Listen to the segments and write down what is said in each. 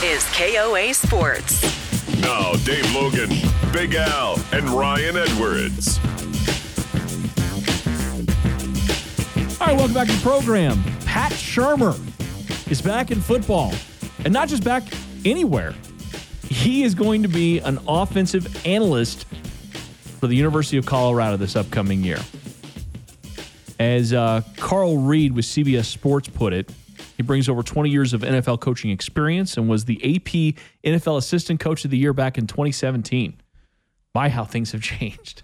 This is KOA Sports. Now, Dave Logan, Big Al, and Ryan Edwards. All right, welcome back to the program. Pat Shurmur is back in football, and not just back anywhere. He is going to be an offensive analyst for the University of Colorado this upcoming year. As uh, Carl Reed with CBS Sports put it, he brings over 20 years of NFL coaching experience and was the AP NFL Assistant Coach of the Year back in 2017. My, how things have changed.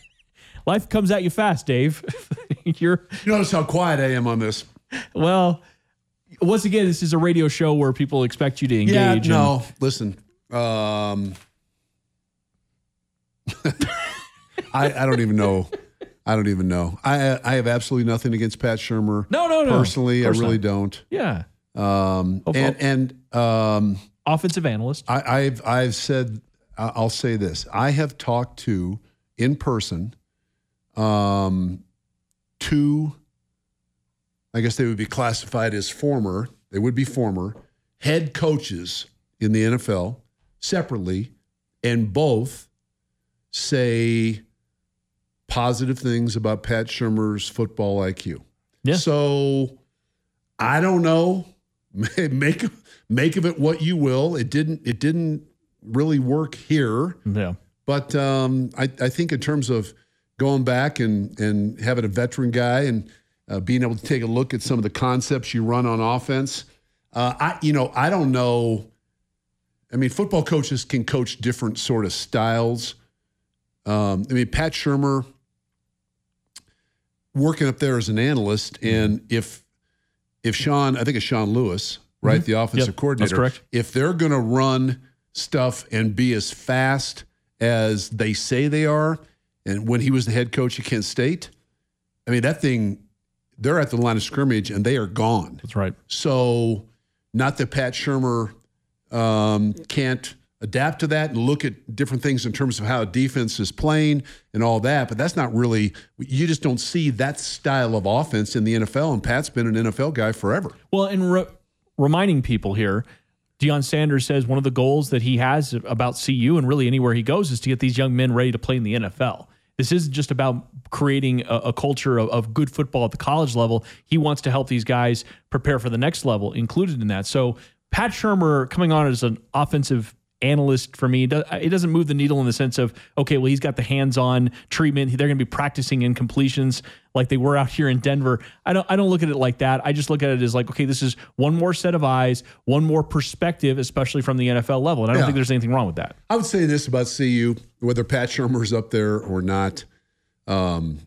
Life comes at you fast, Dave. You're You notice how quiet I am on this. well. Once again, this is a radio show where people expect you to engage. Yeah, and- no. Listen, um, I, I don't even know. I don't even know. I I have absolutely nothing against Pat Shurmur. No, no, no. Personally, I really not. don't. yeah, Um, Oh, and and um, offensive analyst. I, I've I've said I'll say this. I have talked to in person, um, two. I guess they would be classified as former. They would be former head coaches in the NFL separately, and both say positive things about Pat Shurmur's football IQ. Yeah. So I don't know. Make make of it what you will. It didn't it didn't really work here, Yeah. but um, I, I think in terms of going back and and having a veteran guy and uh, being able to take a look at some of the concepts you run on offense, uh, I you know I don't know. I mean, football coaches can coach different sort of styles. Um, I mean, Pat Shurmur working up there as an analyst, and if if Sean, I think it's Sean Lewis, right, the offensive Mm-hmm. Yep, that's coordinator, correct. if they're going to run stuff and be as fast as they say they are, and when he was the head coach at Kent State, I mean that thing, they're at the line of scrimmage and they are gone. That's right. So, not that Pat Shurmur um, can't adapt to that and look at different things in terms of how defense is playing and all that, but that's not really, you just don't see that style of offense in the NFL. And Pat's been an NFL guy forever. Well, and re- reminding people here, Deion Sanders says one of the goals that he has about CU and really anywhere he goes is to get these young men ready to play in the NFL. This isn't just about creating a, a culture of, of good football at the college level. He wants to help these guys prepare for the next level, included in that. So Pat Shurmur coming on as an offensive analyst for me, it doesn't move the needle in the sense of okay, well he's got the hands-on treatment. They're going to be practicing in completions like they were out here in Denver. I don't I don't look at it like that. I just look at it as like okay, this is one more set of eyes, one more perspective, especially from the NFL level, and I don't Yeah. think there's anything wrong with that. I would say this about CU, whether Pat Shurmur's up there or not. Um,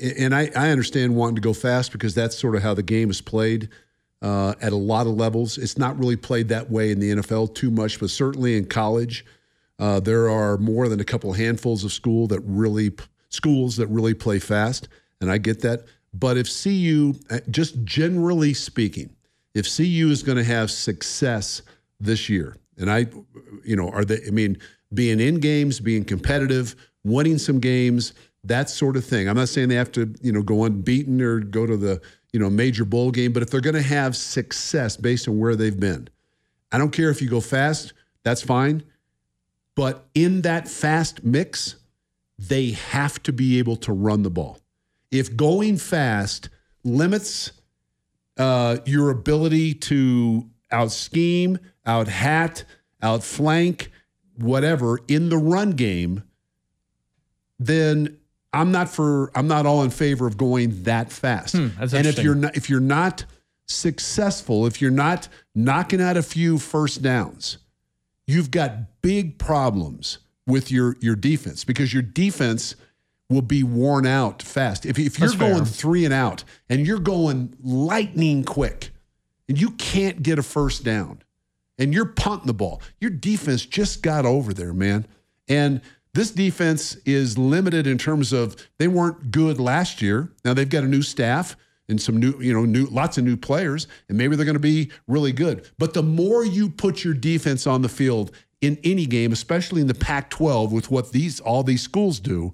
and I, I understand wanting to go fast because that's sort of how the game is played uh, at a lot of levels. It's not really played that way in the NFL too much, but certainly in college, uh, there are more than a couple handfuls of school that really schools that really play fast, and I get that. But if CU, uh, just generally speaking, if CU is going to have success this year, and I, you know, are they? I mean, being in games, being competitive, winning some games, that sort of thing. I'm not saying they have to, you know, go unbeaten or go to the, you know, major bowl game, but if they're going to have success based on where they've been, I don't care if you go fast, that's fine. But in that fast mix, they have to be able to run the ball. If going fast limits uh, your ability to out scheme, out hat, outflank, whatever in the run game, then I'm not for I'm not all in favor of going that fast. Hmm, and if you're not if you're not successful, if you're not knocking out a few first downs, you've got big problems with your your defense because your defense will be worn out fast. If, if you're That's fair. going three and out and you're going lightning quick, and you can't get a first down and you're punting the ball, your defense just got over there, man. And this defense is limited in terms of they weren't good last year. Now they've got a new staff and some new, you know, new lots of new players, and maybe they're going to be really good. But the more you put your defense on the field in any game, especially in the Pac-12 with what these all these schools do,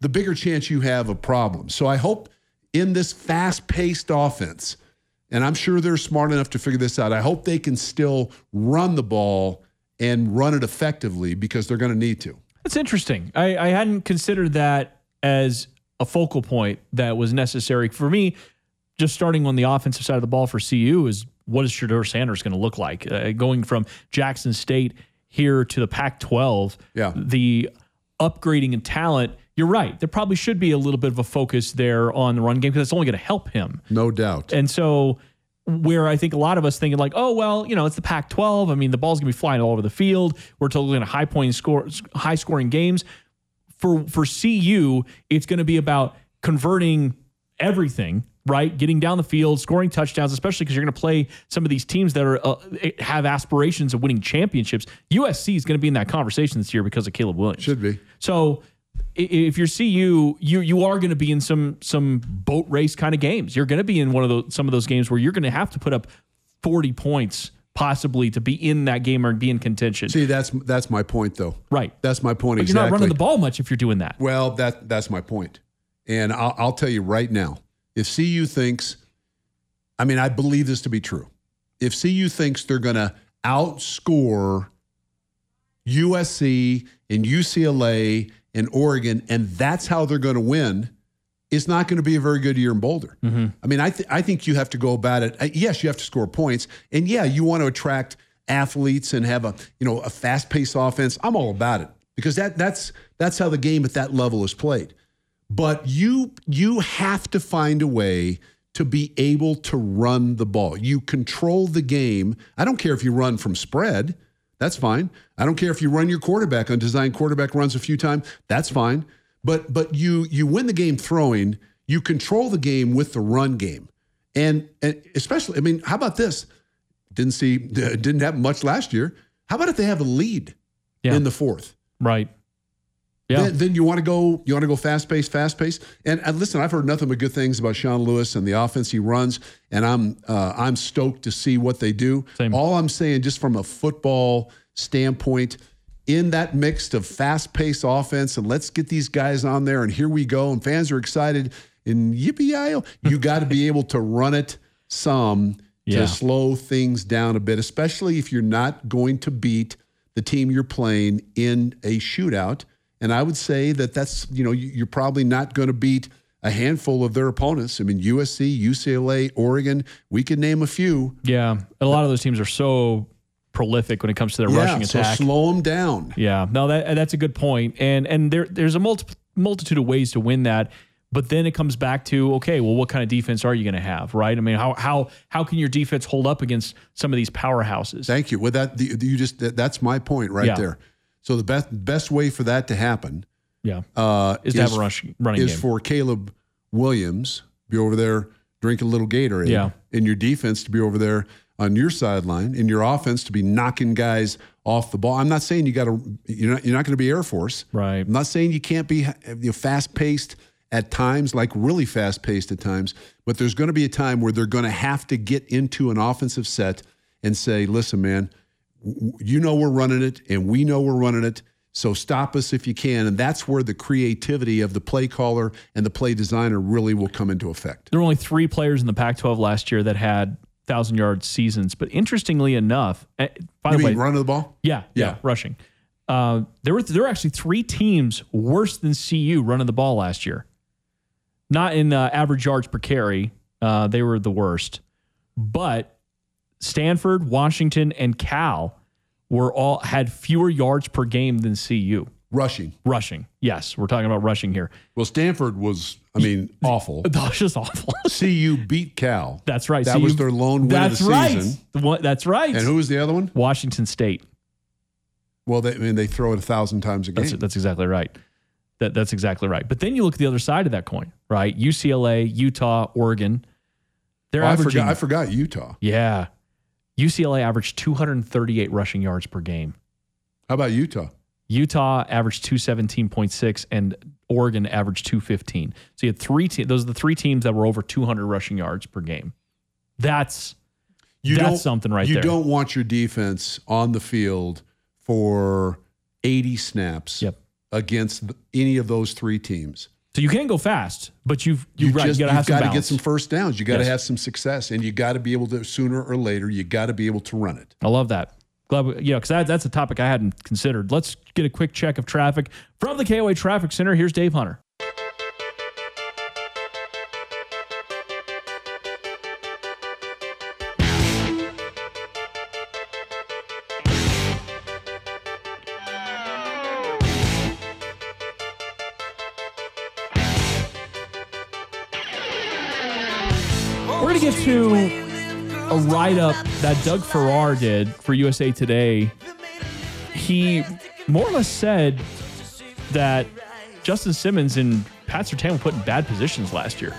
the bigger chance you have of problems. So I hope in this fast-paced offense, and I'm sure they're smart enough to figure this out. I hope they can still run the ball and run it effectively because they're going to need to. That's interesting. I, I hadn't considered that as a focal point that was necessary for me. Just starting on the offensive side of the ball for CU is what is Shedeur Sanders going to look like? Uh, going from Jackson State here to the Pac 12, Yeah. the upgrading in talent, you're right. There probably should be a little bit of a focus there on the run game because it's only going to help him. No doubt. And so, where I think a lot of us thinking like, oh well, you know, it's the Pac-12. I mean, the ball's gonna be flying all over the field. We're totally in high point score, high scoring games. For for CU, it's going to be about converting everything, right? Getting down the field, scoring touchdowns, especially because you're going to play some of these teams that are uh, have aspirations of winning championships. USC is going to be in that conversation this year because of Caleb Williams. Should be. So if you're CU, you you are going to be in some some boat race kind of games. You're going to be in one of those some of those games where you're going to have to put up 40 points possibly to be in that game or be in contention. See, that's that's my point, though. right. That's my point But exactly. you're not running the ball much if you're doing that. Well, that that's my point. And I'll, I'll tell you right now, if CU thinks, I mean, I believe this to be true. If CU thinks they're going to outscore USC and UCLA and Oregon, and that's how they're going to win, it's not going to be a very good year in Boulder. Mm-hmm. I mean, I, th- I think you have to go about it. Yes, you have to score points, and yeah, you want to attract athletes and have a you know a fast paced offense. I'm all about it because that that's that's how the game at that level is played. But you you have to find a way to be able to run the ball. You control the game. I don't care if you run from spread. That's fine. I don't care if you run your quarterback on design quarterback runs a few times. That's fine. But but you you win the game throwing. You control the game with the run game, and and especially I mean, how about this? Didn't see didn't happen much last year. How about if they have a lead Yeah. in the fourth? Right. Yeah. Then, then you want to go you want to go fast paced, fast paced. And, and listen, I've heard nothing but good things about Sean Lewis and the offense he runs, and I'm uh, I'm stoked to see what they do. Same. All I'm saying, just from a football standpoint, in that mix of fast paced offense, and let's get these guys on there, and here we go, and fans are excited, and yippee you got to be able to run it some Yeah. to slow things down a bit, especially if you're not going to beat the team you're playing in a shootout. And I would say that that's, you know, you- you're probably not going to beat a handful of their opponents. I mean, USC, UCLA, Oregon, we could name a few. Yeah. A lot of those teams are so prolific when it comes to their rushing attack. so slow them down. Yeah, no, that that's a good point. and and there there's a multi- multitude of ways to win that, but then it comes back to okay, well, what kind of defense are you going to have, right? I mean, how how how can your defense hold up against some of these powerhouses? Thank you. With that, the- you just that- that's my point right Yeah. there. So the best best way for that to happen yeah, uh, is to have a rush running is game. for Caleb Williams be over there drinking a little Gatorade, Yeah. and your defense to be over there on your sideline, and your offense to be knocking guys off the ball. I'm not saying you got to you're not you're not going to be Air Force, Right. I'm not saying you can't be you know, fast paced at times, like really fast paced at times, but there's going to be a time where they're going to have to get into an offensive set and say, "Listen, man, you know we're running it, and we know we're running it." So stop us if you can, and that's where the creativity of the play caller and the play designer really will come into effect. there were only three players in the Pac-12 last year that had thousand yard seasons, but interestingly enough, eh, by You the way, mean running the ball? Yeah, yeah, Yeah. rushing. Uh, there were there were actually three teams worse than CU running the ball last year. Not in uh, average yards per carry, uh, they were the worst. But Stanford, Washington, and Cal were all had fewer yards per game than CU Rushing. rushing. Yes, we're talking about rushing here. Well, Stanford was, I mean, awful. That was just awful. CU beat Cal. That's right. That CU was their lone win That's of the right. season. That's right. And who was the other one? Washington State. Well, they, I mean, they throw it a thousand times a game. That's that's exactly right. That that's exactly right. But then you look at the other side of that coin, right? UCLA, Utah, Oregon. They're Oh, I averaging. forgot. I forgot Utah. yeah. UCLA averaged 238 rushing yards per game. How about Utah? Utah averaged 217.6 and Oregon averaged 215. So you had three te- those are the three teams that were over 200 rushing yards per game. That's You That's something right you there. don't want your defense on the field for 80 snaps Yep. against any of those three teams. So you can't go fast, but you've you, right, just you got to have some got to get some first downs. You got to Yes. have some success, and you got to be able to sooner or later. You got to be able to run it. I love that. Glad we, you know, because that, that's a topic I hadn't considered. Let's get a quick check of traffic from the KOA Traffic Center. Here's Dave Hunter. A write up that Doug Farrar did for USA Today. He more or less said that Justin Simmons and Pat Surtain were put in bad positions last year.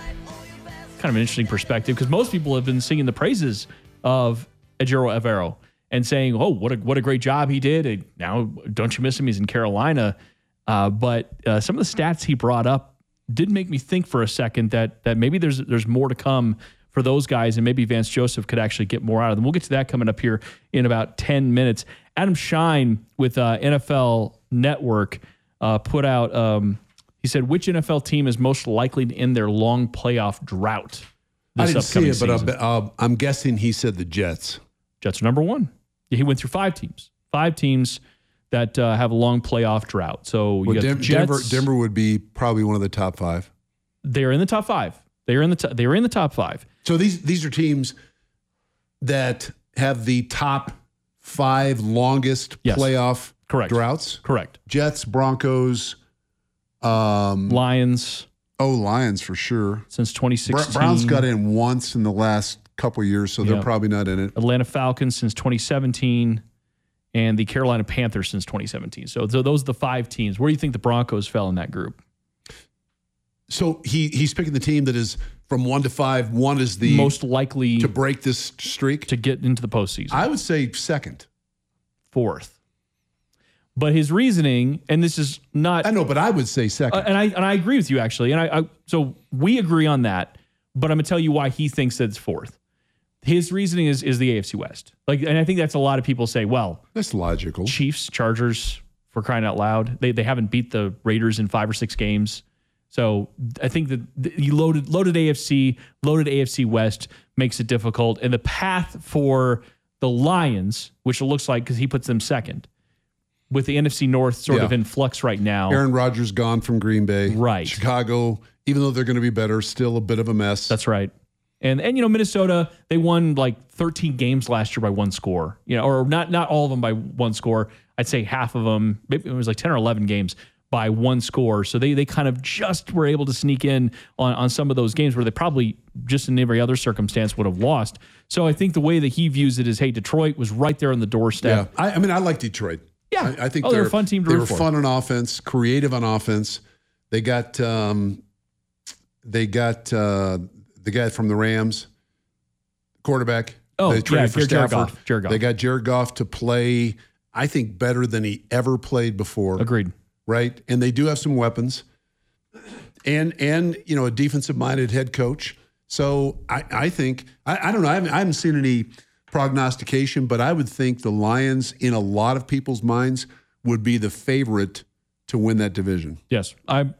Kind of an interesting perspective because most people have been singing the praises of Ejiro Evero and saying, "Oh, what a what a great job he did." And now, don't you miss him? He's in Carolina. Uh, but uh, some of the stats he brought up did make me think for a second that that maybe there's there's more to come for those guys, and maybe Vance Joseph could actually get more out of them. We'll get to that coming up here in about ten minutes. Adam Schein with uh, NFL Network uh, put out. Um, he said, "Which NFL team is most likely to end their long playoff drought?" I This didn't see upcoming it, but season? uh, I'm guessing he said the Jets. Jets are number one. Yeah, He went through five teams, five teams that uh, have a long playoff drought. So you Well, got Dem- Jets. Denver, Denver would be probably one of the top five. They're in the top five. They're in the to- they're in the top five. So these these are teams that have the top five longest Yes. playoff Correct. droughts. Correct. Jets, Broncos, um, Lions oh Lions for sure. since 2016. Browns got in once in the last couple years, so Yeah. they're probably not in it. Atlanta Falcons since 2017, and the Carolina Panthers since 2017. So, so those are the five teams. Where do you think the Broncos fell in that group? So he he's picking the team that is from one to five. One is the Most likely to break this streak. To get into the postseason. I would say second. Fourth. But his reasoning, and this is not I know, but I would say second. Uh, and I and I agree with you actually. And I, I so we agree on that. But I'm gonna tell you why he thinks that it's fourth. His reasoning is is the AFC West. Like, and I think that's a lot of people say, well, That's logical. Chiefs, Chargers, for crying out loud, they they haven't beat the Raiders in five or six games. So I think that the loaded loaded AFC, loaded AFC West makes it difficult, and the path for the Lions, which it looks like because he puts them second, with the NFC North sort Yeah. of in flux right now. Aaron Rodgers gone from Green Bay. Right. Chicago, even though they're going to be better, still a bit of a mess. That's right. And and you know Minnesota, they won like 13 games last year by one score. You know, or not not all of them by one score. I'd say half of them, maybe it was like 10 or 11 games by one score. So they they kind of just were able to sneak in on on some of those games where they probably just in every other circumstance would have lost. So I think the way that he views it is, hey, Detroit was right there on the yeah. doorstep. I, I mean, I like Detroit. Yeah. I, I think Oh, they're they're a fun team They were for. fun on offense, creative on offense. They got um, they got uh, the guy from the Rams, quarterback. Oh, they traded yeah, for Jared Stafford. Goff, Jared Goff. They got Jared Goff to play. I think better than he ever played before. Agreed. Right? And they do have some weapons, and and you know a defensive minded head coach. So I, I think I, I don't know. I haven't, I haven't seen any prognostication, but I would think the Lions, in a lot of people's minds, would be the favorite to win that division. Yes. I'm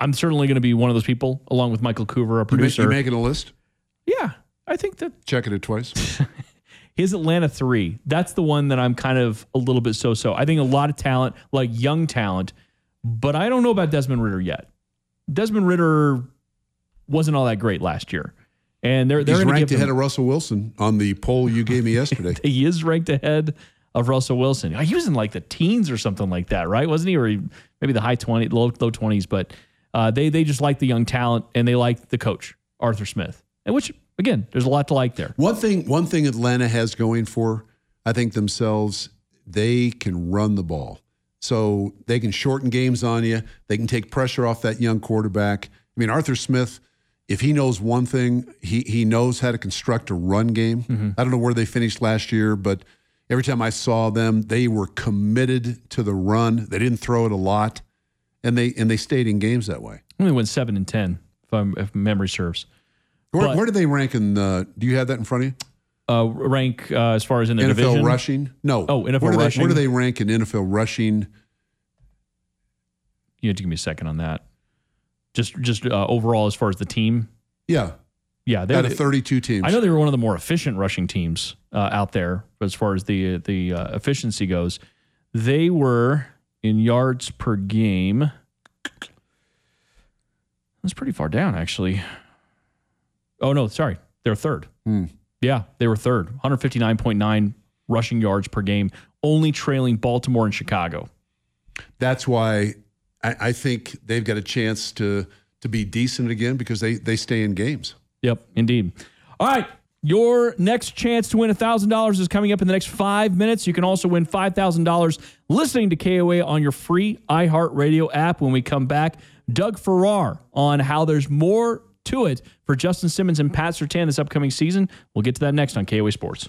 I'm certainly going to be one of those people along with Michael Coover, a make, producer. you making a list? yeah. I think that Checking it twice. His Atlanta three. That's the one that I'm kind of a little bit so so. I think a lot of talent, like young talent, but I don't know about Desmond Ridder yet. Desmond Ridder wasn't all that great last year, and they're they're He's going to ranked ahead him, of Russell Wilson on the poll you gave me yesterday. He is ranked ahead of Russell Wilson. He was in like the teens or something like that, right? Wasn't he? Or he, maybe the high twenty, low low twenties. But uh, they they just like the young talent and they like the coach Arthur Smith, and which again, there's a lot to like there. One thing, one thing Atlanta has going for, I think themselves, they can run the ball. So they can shorten games on you. They can take pressure off that young quarterback. I mean, Arthur Smith if he knows one thing, he he knows how to construct a run game. Mm-hmm. I don't know where they finished last year, but every time I saw them, they were committed to the run. They didn't throw it a lot, and they and they stayed in games that way. Only went seven and ten, if, I'm, if memory serves. Where, But- where do they rank in? The, do you have that in front of you? Uh, rank uh, as far as in the NFL division. rushing? No. Oh, NFL where do they, rushing. Where do they rank in NFL rushing? You have to give me a second on that. Just just uh, overall, as far as the team, Yeah, yeah, they, out of 32 teams. I know they were one of the more efficient rushing teams uh, out there as far as the the uh, efficiency goes. They were in yards per game. That's pretty far down, actually. Oh no, sorry, they're third. Hmm. Yeah, they were third, 159.9 rushing yards per game, only trailing Baltimore and Chicago. That's why I, I think they've got a chance to to be decent again because they they stay in games. Yep, indeed. All right. Your next chance to win $1,000 is coming up in the next five minutes. You can also win $5,000 listening to KOA on your free iHeartRadio app. When we come back, Doug Farrar on how there's more to it for Justin Simmons and Pat Surtain this upcoming season. We'll get to that next on KOA Sports.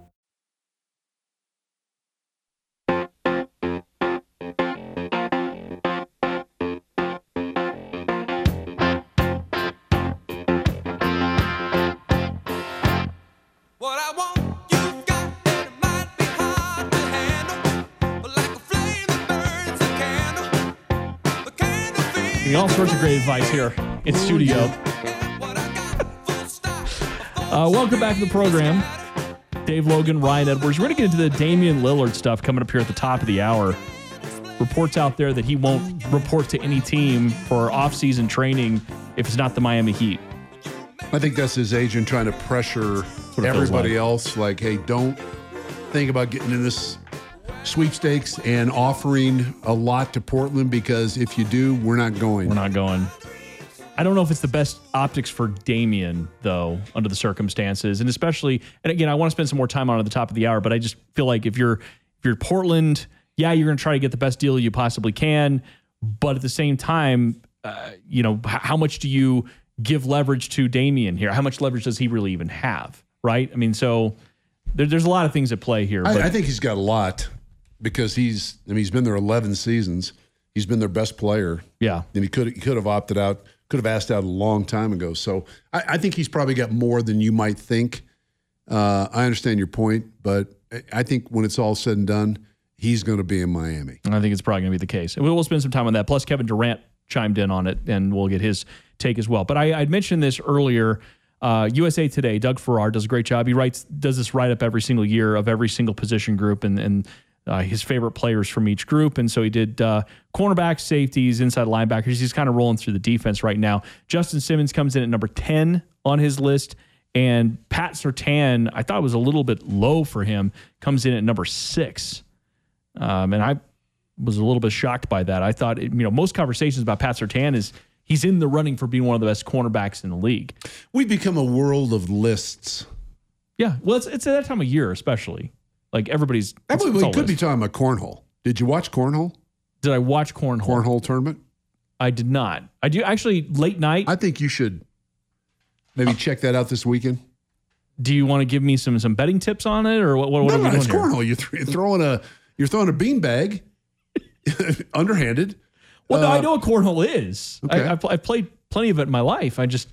All sorts of great advice here in studio. Uh, welcome back to the program. Dave Logan, Ryan Edwards. We're going to get into the Damian Lillard stuff coming up here at the top of the hour. Reports out there that he won't report to any team for offseason training if it's not the Miami Heat. I think that's his agent trying to pressure what it feels everybody like. else. Like, hey, don't think about getting in this sweepstakes and offering a lot to Portland because if you do, we're not going. We're not going. I don't know if it's the best optics for Damian, though, under the circumstances, and especially, and again, I want to spend some more time on it at the top of the hour, but I just feel like if you're if you're Portland, yeah, you're going to try to get the best deal you possibly can, but at the same time, uh, you know, h- how much do you give leverage to Damian here? How much leverage does he really even have? Right? I mean, so there, there's a lot of things at play here. But I, I think he's got a lot because he's. I mean, he's been there 11 seasons. He's been their best player. yeah, and he could he could have opted out, could have asked out a long time ago. So I, I think he's probably got more than you might think. Uh, I understand your point, but I- think when it's all said and done, he's going to be in Miami. I think it's probably going to be the case. We'll we'll spend some time on that. Plus, Kevin Durant chimed in on it, and we'll get his take as well. But I, I'd mentioned this earlier. Uh, USA Today, Doug Farrar does a great job. He writes does this write up every single year of every single position group and and uh, his favorite players from each group. And so he did uh, cornerbacks, safeties, inside linebackers. He's kind of rolling through the defense right now. Justin Simmons comes in at number ten on his list. And Pat Surtain, I thought was a little bit low for him, comes in at number six. Um, and I was a little bit shocked by that. I thought, you know, most conversations about Pat Surtain is he's in the running for being one of the best cornerbacks in the league. We've become a world of lists. Yeah, well, it's, it's at that time of year, especially. Like everybody's. It's- it's we could be talking about cornhole. Did you watch cornhole? Did I watch cornhole? Cornhole tournament? I did not. I do actually late night. I think you should maybe check that out this weekend. Do you want to give me some some betting tips on it, or what? What, what no, are we no, doing it's here? cornhole. You're, th- throwing a you're throwing a beanbag, underhanded. Well, no, I Uh, know what cornhole is. okay. I, I've, I've played plenty of it in my life. I just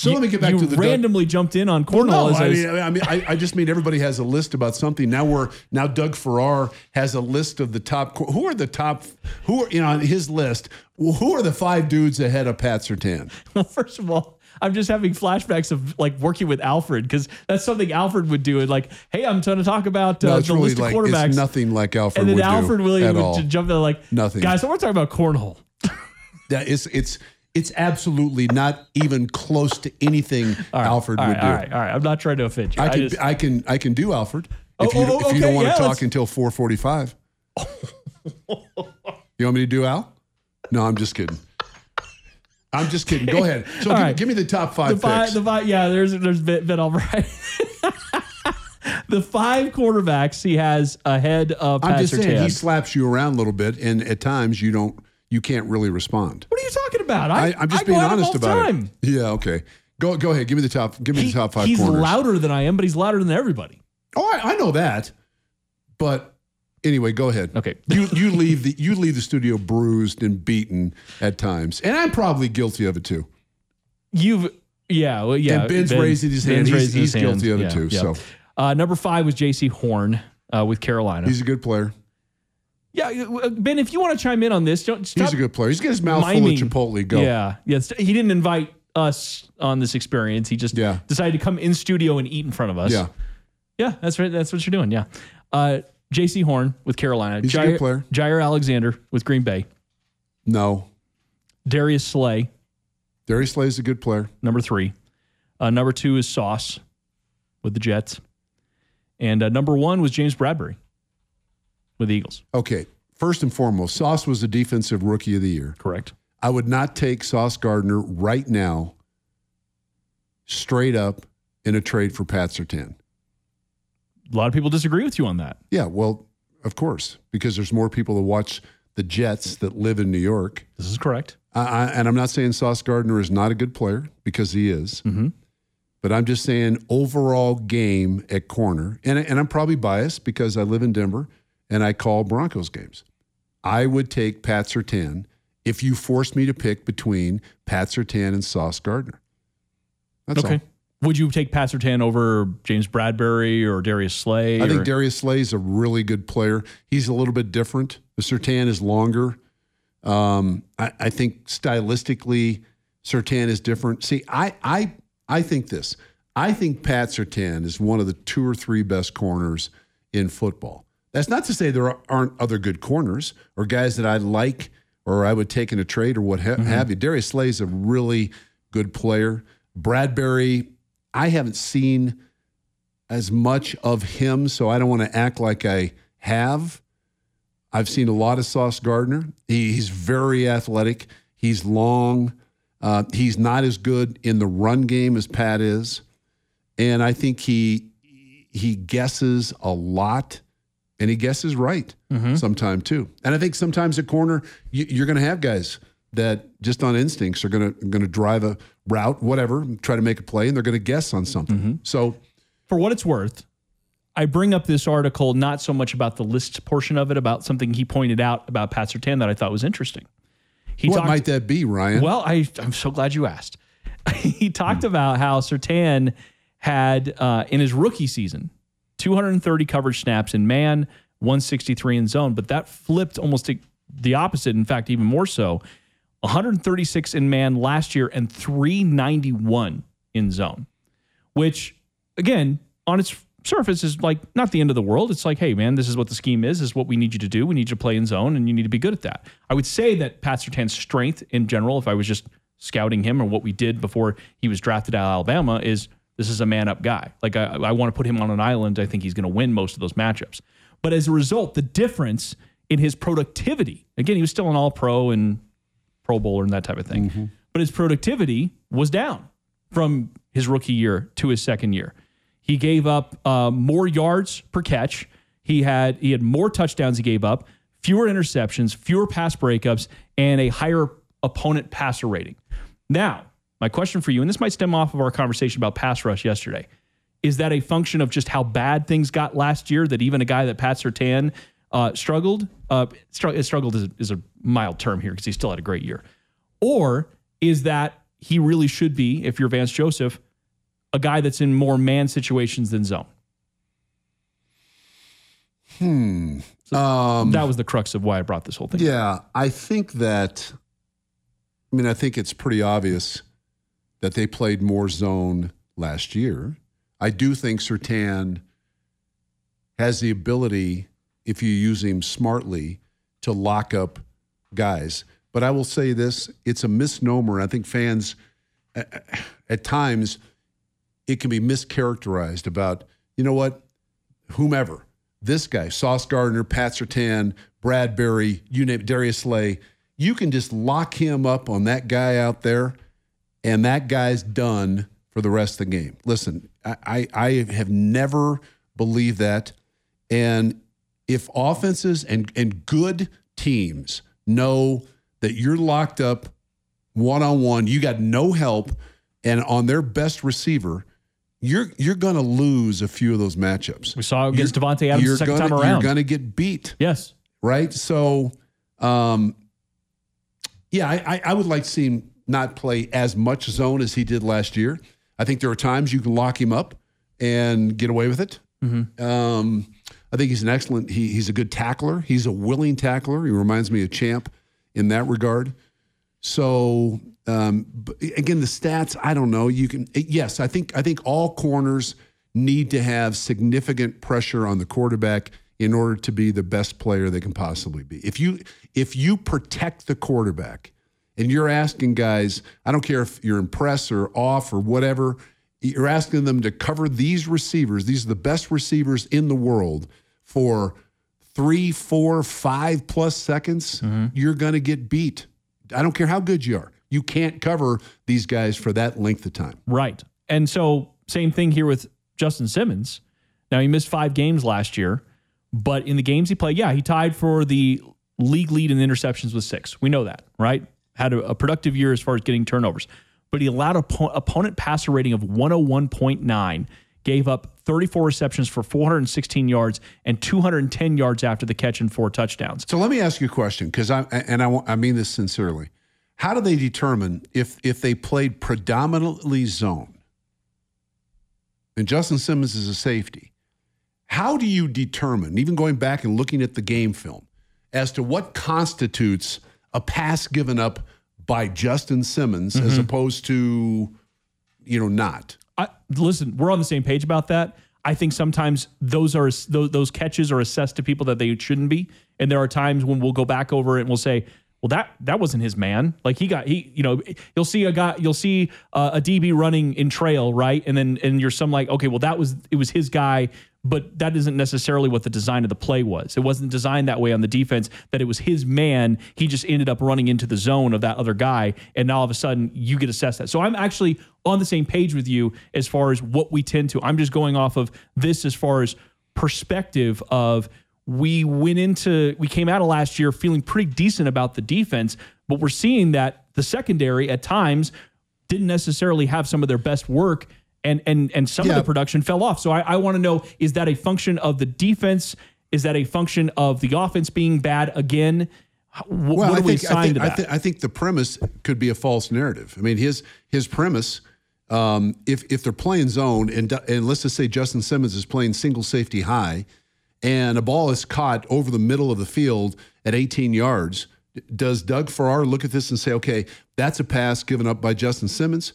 So you- let me get back to the Doug- randomly jumped in on Well, cornhole. no, I I mean, I mean, I, I just mean everybody has a list about something. Now we're now Doug Farrar has a list of the top. Who are the top? Who are you know on his list? Who are the five dudes ahead of Pat Surtain? Well, first of all, I'm just having flashbacks of like working with Alfred because that's something Alfred would do. And like, hey, I'm trying to talk about uh, No, the really list of like quarterbacks. it's nothing like Alfred and then would Alfred do Williams would all. jump in like, Nothing. guys, I want to talk about cornhole. That is, it's it's absolutely not even close to anything Alfred all would right, do. all right, all right. I'm not trying to offend you. I can just- I can I can do Alfred Oh, if you oh, if you don't want yeah, to talk let's- until four forty five. you want me to do Al? No, I'm just kidding. I'm just kidding. Go ahead. So give, right. give me the top five the picks. five, the five, yeah. There's there's Ben, ben Allbright. the five quarterbacks he has ahead of I'm just saying he slaps you around a little bit, and at times you don't you can't really respond. What are you talking about? I, I'm just I being honest about time. it. Yeah, okay. Go go ahead. Give me the top. Give me He- the top five he's corners. louder than I am, but he's louder than everybody. Oh, I, I know that. But anyway, go ahead. Okay. you you leave the you leave the studio bruised and beaten at times, and I'm probably guilty of it too. You've yeah, well, yeah. And Ben's Ben- raising his hand. Ben's He's- guilty hand. of it too, so. uh, number five was Jaycee Horn uh, with Carolina. He's a good player. Yeah, uh, Ben, if you want to chime in on this, don't stop He's a good player. He's got his mouth full of. Chipotle. Go. Yeah, yes. He didn't invite us on this experience. He just Yeah. decided to come in studio and eat in front of us. Yeah. Yeah, that's right. That's what you're doing. Yeah. Uh, Jaycee Horn with Carolina. He's a good player. Jaire Alexander with Green Bay. No. Darius Slay, Darius Slay is a good player. number three. Uh, number two is Sauce with the Jets. And uh, number one was James Bradberry with the Eagles. Okay. First and foremost, Sauce was the defensive rookie of the year. Correct. I would not take Sauce Gardner right now, straight up in a trade for Pat Surtain. A lot of people disagree with you on that. Yeah, well, of course, because there's more people that watch the Jets that live in New York. This is correct. I, I, and I'm not saying Sauce Gardner is not a good player because he is. Mm-hmm. But I'm just saying overall game at corner, and, and I'm probably biased because I live in Denver and I call Broncos games. I would take Pat Surtain if you forced me to pick between Pat Surtain and Sauce Gardner. That's okay. all. Would you take Pat Surtain over James Bradberry or Darius Slay? I think Darius Slay is a really good player. He's a little bit different. The Surtain is longer. Um, I, I think stylistically, Surtain is different. See, I I I think this. I think Pat Surtain is one of the two or three best corners in football. That's not to say there aren't other good corners or guys that I like or I would take in a trade or what ha- have you. Darius Slay is a really good player. Bradberry, I haven't seen as much of him, so I don't want to act like I have. I've seen a lot of Sauce Gardner. He, he's very athletic. He's long. Uh, he's not as good in the run game as Pat is, and I think he he guesses a lot, and he guesses right mm-hmm. sometime too. And I think sometimes at corner you, you're going to have guys that just on instincts are going to going to drive a route, whatever, try to make a play, and they're going to guess on something. Mm-hmm. So for what it's worth, I bring up this article not so much about the list portion of it, about something he pointed out about Pat Surtain that I thought was interesting. He what talked- might that be, Ryan? Well, I, I'm so glad you asked. he talked hmm. about how Surtain had, uh, in his rookie season, 230 coverage snaps in man, 163 in zone, but that flipped almost the- opposite. In fact, even more so 136 in man last year and 391 in zone, which, again, on its surface is like not the end of the world. It's like, hey, man, this is what the scheme is. This is what we need you to do. We need you to play in zone, and you need to be good at that. I would say that Pat Surtain's strength in general, if I was just scouting him or what we did before he was drafted out of Alabama, is this is a man up guy. Like I, I want to put him on an island. I think he's going to win most of those matchups. But as a result, the difference in his productivity, again, he was still an all pro and pro bowler and that type of thing, but his productivity was down from his rookie year to his second year. He gave up uh, more yards per catch. He had he had more touchdowns. He gave up fewer interceptions, fewer pass breakups, and a higher opponent passer rating. Now, my question for you, and this might stem off of our conversation about pass rush yesterday. Is that a function of just how bad things got last year that even a guy that Pat Surtain uh, struggled? Uh, str- struggled is, is a mild term here because he still had a great year. Or is that he really should be, if you're Vance Joseph, a guy that's in more man situations than zone? Hmm. Um, that was the crux of why I brought this whole thing. Yeah, I think that. I mean, I think it's pretty obvious that they played more zone last year. I do think Surtain has the ability, if you use him smartly, to lock up guys. But I will say this: it's a misnomer. I think fans, at times, it can be mischaracterized about you know what, whomever this guy, Sauce Gardner, Pat Surtain, Bradberry, you name Darius Slay, you can just lock him up on that guy out there, and that guy's done for the rest of the game. Listen, I, I have never believed that. And if offenses and, and good teams know that you're locked up one on one, you got no help, and on their best receiver, you're you're going to lose a few of those matchups. We saw against Davante Adams the second gonna, time around. You're going to get beat. Yes. Right. So, um, yeah, I, I would like to see him not play as much zone as he did last year. I think there are times you can lock him up and get away with it. Mm-hmm. Um, I think he's an excellent. He, he's a good tackler. He's a willing tackler. He reminds me of Champ in that regard. So um, again, the stats, I don't know. You can yes, I think I think all corners need to have significant pressure on the quarterback in order to be the best player they can possibly be. If you if you protect the quarterback and you're asking guys, I don't care if you're in press or off or whatever, you're asking them to cover these receivers. These are the best receivers in the world for three, four, five plus seconds. Mm-hmm. You're going to get beat. I don't care how good you are. You can't cover these guys for that length of time. Right. And so, same thing here with Justin Simmons. Now, he missed five games last year, but in the games he played, yeah, he tied for the league lead in interceptions with six. We know that, right? Had a, a productive year as far as getting turnovers, but he allowed a po- opponent passer rating of 101.9, gave up 34 receptions for 416 yards and 210 yards after the catch and four touchdowns. So let me ask you a question because I and I, I mean this sincerely. How do they determine if if they played predominantly zone? And Justin Simmons is a safety. How do you determine, even going back and looking at the game film, as to what constitutes a pass given up by Justin Simmons mm-hmm. as opposed to, you know, not? I, listen, we're on the same page about that. I think sometimes those are those, those catches are assessed to people that they shouldn't be, and there are times when we'll go back over it and we'll say, well that that wasn't his man like he got he you know you'll see a guy you'll see uh, a db running in trail right and then and you're some like okay well that was it was his guy but that isn't necessarily what the design of the play was. It wasn't designed that way on the defense that it was his man. He just ended up running into the zone of that other guy and now all of a sudden you get assessed that. So i'm actually on the same page with you as far as what we tend to. I'm just going off of this as far as perspective of we went into we came out of last year feeling pretty decent about the defense, but we're seeing that the secondary at times didn't necessarily have some of their best work and and and some yeah. of the production fell off. So I, I want to know is that a function of the defense? Is that a function of the offense being bad again? Well, I think, I think, I, th- I think the premise could be a false narrative. I mean, his his premise, um, if if they're playing zone and and let's just say Justin Simmons is playing single safety high, and a ball is caught over the middle of the field at 18 yards, does Doug Farrar look at this and say, okay, that's a pass given up by Justin Simmons?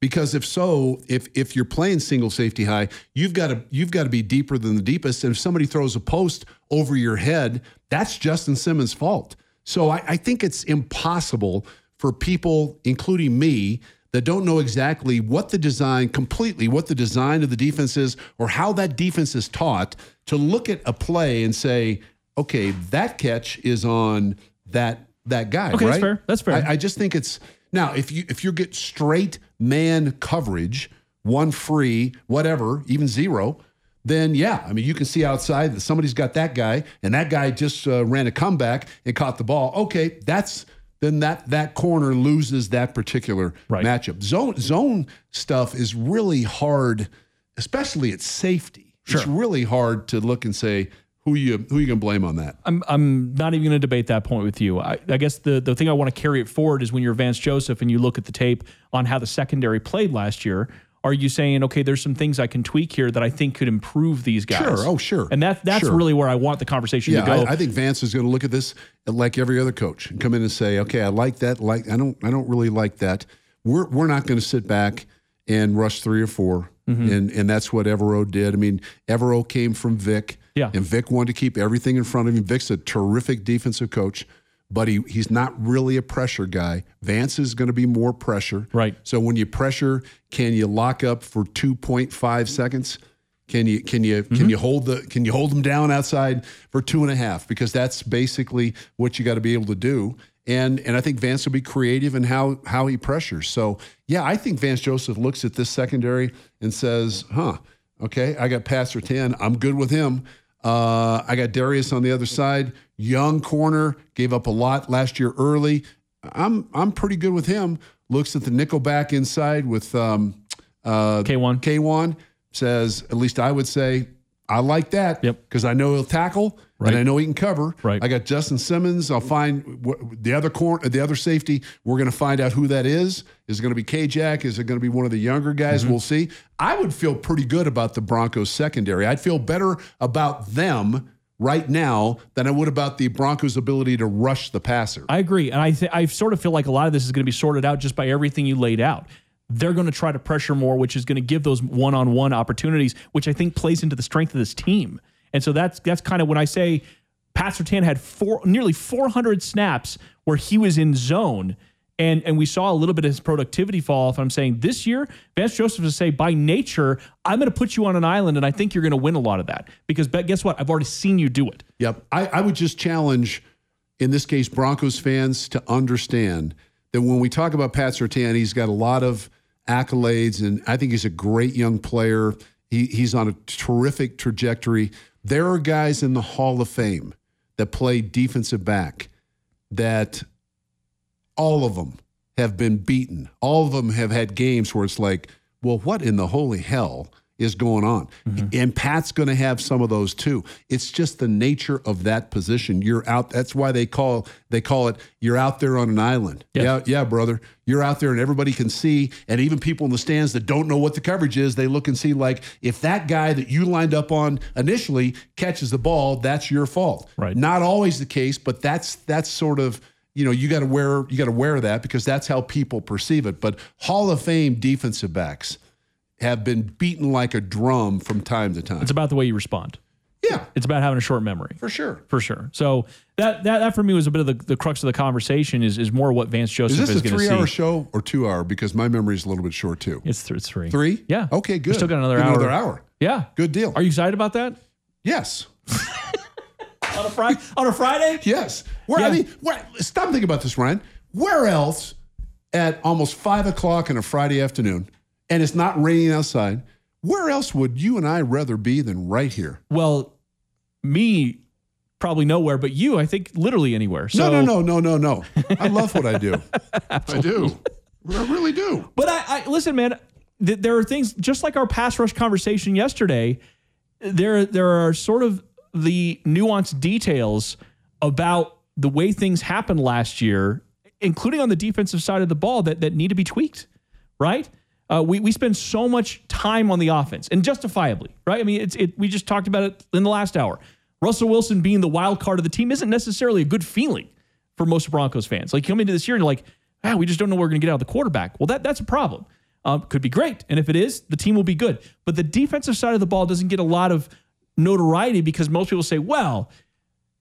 Because if so, if if you're playing single safety high, you've got to you've got to be deeper than the deepest. And if somebody throws a post over your head, that's Justin Simmons' fault. So I, I think it's impossible for people, including me, that don't know exactly what the design, completely what the design of the defense is or how that defense is taught, to look at a play and say, okay, that catch is on that that guy. Okay, right? that's fair. That's fair. I, I just think it's now if you if you get straight man coverage, one free, whatever, even zero, then yeah, I mean you can see outside that somebody's got that guy, and that guy just uh, ran a comeback and caught the ball. Okay, that's then that that corner loses that particular right. matchup. Zone zone stuff is really hard especially at safety. Sure. It's really hard to look and say who you who you can blame on that. I'm I'm not even going to debate that point with you. I, I guess the the thing I want to carry it forward is when you're Vance Joseph and you look at the tape on how the secondary played last year. Are you saying okay? There's some things I can tweak here that I think could improve these guys. Sure. Oh, sure. And that that's Sure. really where I want the conversation Yeah, to go. I, I think Vance is going to look at this like every other coach and come in and say, "Okay, I like that. Like I don't, I don't really like that." We're we're not going to sit back and rush three or 4 Mm-hmm. and and that's what Evero did. I mean, Evero came from Vic, Yeah. and Vic wanted to keep everything in front of him. Vic's a terrific defensive coach, but he he's not really a pressure guy. Vance is going to be more pressure, Right. So when you pressure, can you lock up for two point five seconds? Can you can you Mm-hmm. can you hold the can you hold them down outside for two and a half? Because that's basically what you got to be able to do. And and I think Vance will be creative in how how he pressures. So yeah, I think Vance Joseph looks at this secondary and says, "Huh, okay, I got Pat Surtain. I'm good with him. Uh, I got Darius on the other side, young corner, gave up a lot last year early. I'm I'm pretty good with him. Looks at the nickel back inside with um, uh, K'Waun. K'Waun says, at least I would say, I like that. Yep. Because I know he'll tackle Right. and I know he can cover. Right. I got Justin Simmons. I'll find the other corner, the other safety. We're going to find out who that is. Is it going to be K Jack? Is it going to be one of the younger guys? Mm-hmm. We'll see. I would feel pretty good about the Broncos secondary. I'd feel better about them right now than I would about the Broncos' ability to rush the passer. I agree, and I th- I sort of feel like a lot of this is going to be sorted out just by everything you laid out. They're going to try to pressure more, which is going to give those one-on-one opportunities, which I think plays into the strength of this team. And so that's that's kind of when I say Pat Surtain had four nearly 400 snaps where he was in zone. And, and we saw a little bit of his productivity fall off. I'm saying this year, Vance Joseph is say by nature, I'm going to put you on an island, and I think you're going to win a lot of that because guess what? I've already seen you do it. Yep. I, I would just challenge, in this case, Broncos fans to understand that when we talk about Pat Surtain, he's got a lot of accolades, and I think he's a great young player. He, he's on a terrific trajectory. There are guys in the Hall of Fame that play defensive back that all of them have been beaten. All of them have had games where it's like, well, what in the holy hell is going on? Mm-hmm. And Pat's going to have some of those too. It's just the nature of that position. You're out. That's why they call they call it. You're out there on an island. Yeah. Yeah, yeah, brother. You're out there and everybody can see. And even people in the stands that don't know what the coverage is, they look and see like if that guy that you lined up on initially catches the ball, that's your fault. Right. Not always the case, but that's that's sort of you know you got to wear you got to wear that because that's how people perceive it. But Hall of Fame defensive backs have been beaten like a drum from time to time. It's about the way you respond. yeah, It's about having a short memory. for sure. For sure. So that that, that for me was a bit of the, the crux of the conversation is is more what Vance Joseph is, going to see. This a three-hour show or two-hour? Because my memory is a little bit short too. It's, th- it's three. Three? Yeah. Okay, good. We still got another hour. Another hour. Yeah. Good deal. Are you excited about that? Yes. On a Friday? on a Friday? Yes. Where I mean, where, stop thinking about this, Ryan. Where else at almost five o'clock on a Friday afternoon, and it's not raining outside? Where else would you and I rather be than right here? Well, me probably nowhere, but you, I think literally anywhere. So, no, no, no, no, no, no. I love what I do. I do. I really do. But I, I listen, man. Th- there are things just like our pass rush conversation yesterday. There, there are sort of the nuanced details about the way things happened last year, including on the defensive side of the ball, that that need to be tweaked. Right? Uh, we we spend so much time on the offense, and justifiably, right? I mean, it's it. We just talked about it in the last hour. Russell Wilson being the wild card of the team isn't necessarily a good feeling for most Broncos fans. Like come into this year and you're like, ah, we just don't know where we're going to get out of the quarterback. Well, that that's a problem. Um, could be great, and if it is, the team will be good. But the defensive side of the ball doesn't get a lot of notoriety because most people say, well,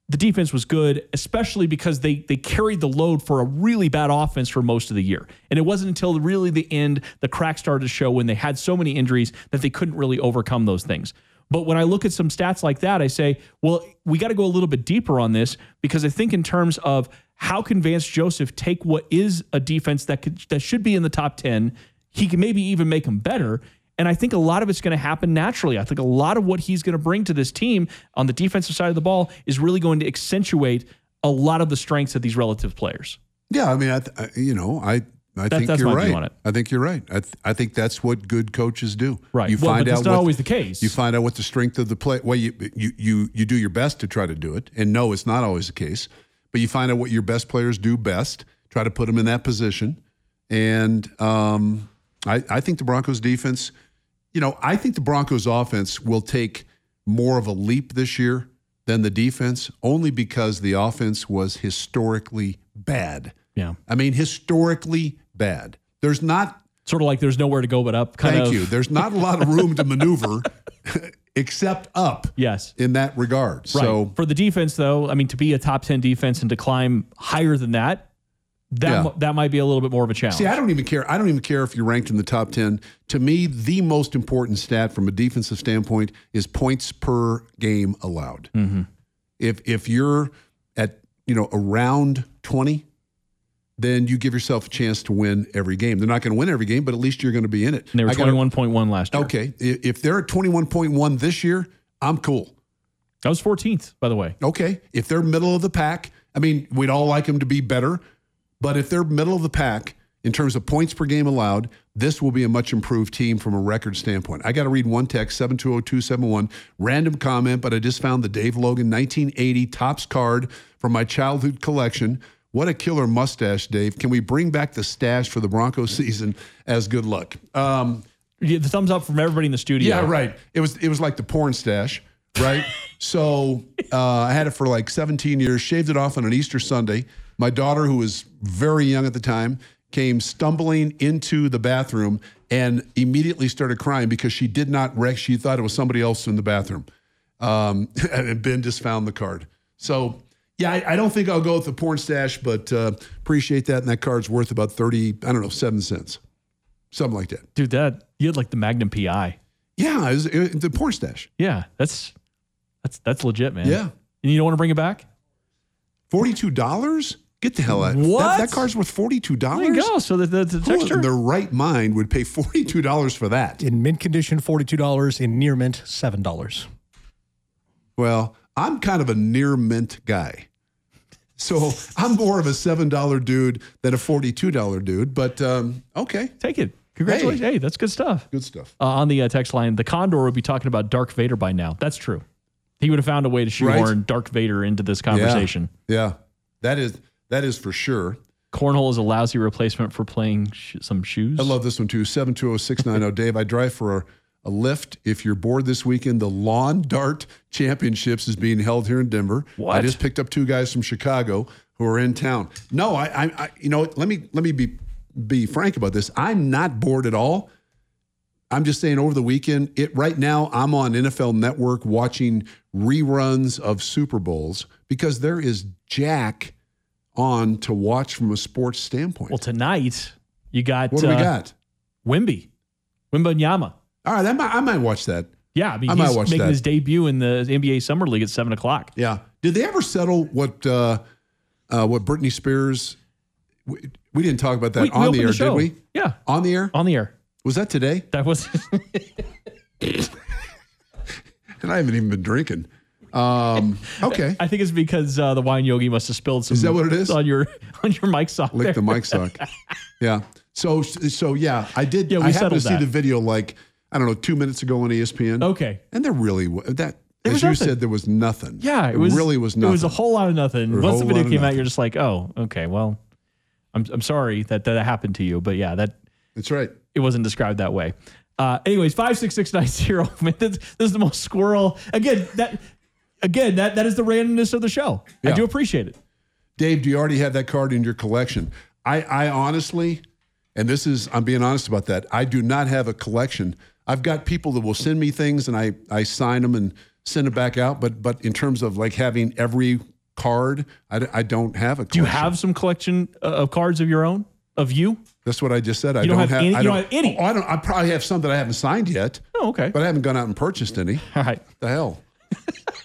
the defense was good, especially because they they carried the load for a really bad offense for most of the year. And it wasn't until really the end the cracks started to show when they had so many injuries that they couldn't really overcome those things. But when I look at some stats like that, I say, well, we got to go a little bit deeper on this because I think in terms of how can Vance Joseph take what is a defense that could that should be in the top 10, he can maybe even make them better. And I think a lot of it's going to happen naturally. I think a lot of what he's going to bring to this team on the defensive side of the ball is really going to accentuate a lot of the strengths of these relative players. Yeah, I mean, I, th- I you know, I I That- think you're right. view on it. I think you're right. I, th- I think that's what good coaches do. Right. You Well, find but that's out not what, always the case. You find out what the strength of the play. Well, you, you you you do your best to try to do it, and no, it's not always the case. But you find out what your best players do best. Try to put them in that position, and um, I, I think the Broncos defense. You know, I think the Broncos offense will take more of a leap this year than the defense, only because the offense was historically bad. Yeah. I mean, historically bad. There's not Sort of like there's nowhere to go but up. Kind Thank of. you. There's not a lot of room to maneuver except up Yes. in that regard. Right. So for the defense, though, I mean, to be a top ten defense and to climb higher than that, that Yeah. mi- that might be a little bit more of a challenge. see, I don't even care. I don't even care if you're ranked in the top 10. To me, the most important stat from a defensive standpoint is points per game allowed. Mm-hmm. If if you're at, you know, around 20, then you give yourself a chance to win every game. They're not going to win every game, but at least you're going to be in it. And they were twenty one point one last year. Okay. If they're at 21.1 this year, I'm cool. That was fourteenth, by the way. Okay. If they're middle of the pack, I mean, we'd all like them to be better, but if they're middle of the pack in terms of points per game allowed, this will be a much improved team from a record standpoint. I got to read one text 720271, random comment, but I just found the Dave Logan 1980 Topps card from my childhood collection. What a killer mustache, Dave. Can we bring back the stash for the Broncos season as good luck? Um, Yeah, the thumbs up from everybody in the studio. yeah, right. It was it was like the porn stash, right? so uh, I had it for like 17 years. Shaved it off on an Easter Sunday. My daughter, who was very young at the time, came stumbling into the bathroom and immediately started crying because she did not rec. She thought it was somebody else in the bathroom. Um, and Ben just found the card. So yeah, I, I don't think I'll go with the porn stash, but uh, appreciate that. And that card's worth about 30, I don't know, seven cents, something like that. dude, that you had like the Magnum PI. Yeah, it was, it, the porn stash. Yeah, that's that's that's legit, man. Yeah. and you don't want to bring it back? Forty-two dollars? Get the hell out! What? That, that car's worth forty-two dollars. There dollars. you go. So the, the, the Who in their right mind would pay forty-two dollars for that? In mint condition, $42. In near mint, $7. Well, I'm kind of a near mint guy, so I'm more of a seven dollar dude than a forty-two dollar dude. But um, okay, Take it. Congratulations. Hey, that's good stuff. good stuff. Uh, on the uh, text line, the Condor would be talking about Darth Vader by now. That's true. He would have found a way to shoehorn Darth Vader into this conversation. Yeah, yeah, that is that is for sure. Cornhole is a lousy replacement for playing sh- some shoes. I love this one too. Seven two zero six nine zero. Oh, Dave, I drive for a, a Lyft. If you're bored this weekend, the Lawn Dart Championships is being held here in Denver. What? I just picked up two guys from Chicago who are in town. No, I, I, I you know, let me let me be be frank about this. I'm not bored at all. I'm just saying over the weekend, it right now I'm on NFL Network watching reruns of Super Bowls because there is Jack on to watch from a sports standpoint. Well, tonight you got what do we uh, got? Wemby, Wembanyama. All right, I might, I might watch that. Yeah, I mean, I he's making that. his debut in the NBA Summer League at seven o'clock. Yeah. Did they ever settle what uh, uh, what Britney Spears? We, we didn't talk about that We- we on the air, the did we? Yeah, On the air? on the air. Was that today? That was And I haven't even been drinking. Um, okay. I think it's because uh, the wine yogi must have spilled some. Is that what it is? on your on your mic sock? Lick there. the mic sock. Yeah. So so yeah, I did. Yeah, we I happened to settled see the video like I don't know two minutes ago on ESPN. Okay. And there really that There as you nothing. said there was nothing. Yeah, it was really was nothing. It was a whole lot of nothing. There was a Once the video came out, you're just like, oh, okay, well, I'm I'm sorry that that happened to you, but yeah, that That's right. it wasn't described that way. Uh, anyways, five six six nine zero. Man, this, this is the most squirrel. Again, that again that that is the randomness of the show. I do appreciate it. Dave, do you already have that card in your collection? I, I honestly, and this is, I'm being honest about that. I do not have a collection. I've got people that will send me things and I, I sign them and send it back out. But, but in terms of like having every card, I, I don't have a collection. Do you have some collection uh, of cards of your own of you? That's what I just said. I You don't don't have any- I you don't have any? Oh, I don't. I probably have some that I haven't signed yet, Oh, okay. but I haven't gone out and purchased any. All right. The hell.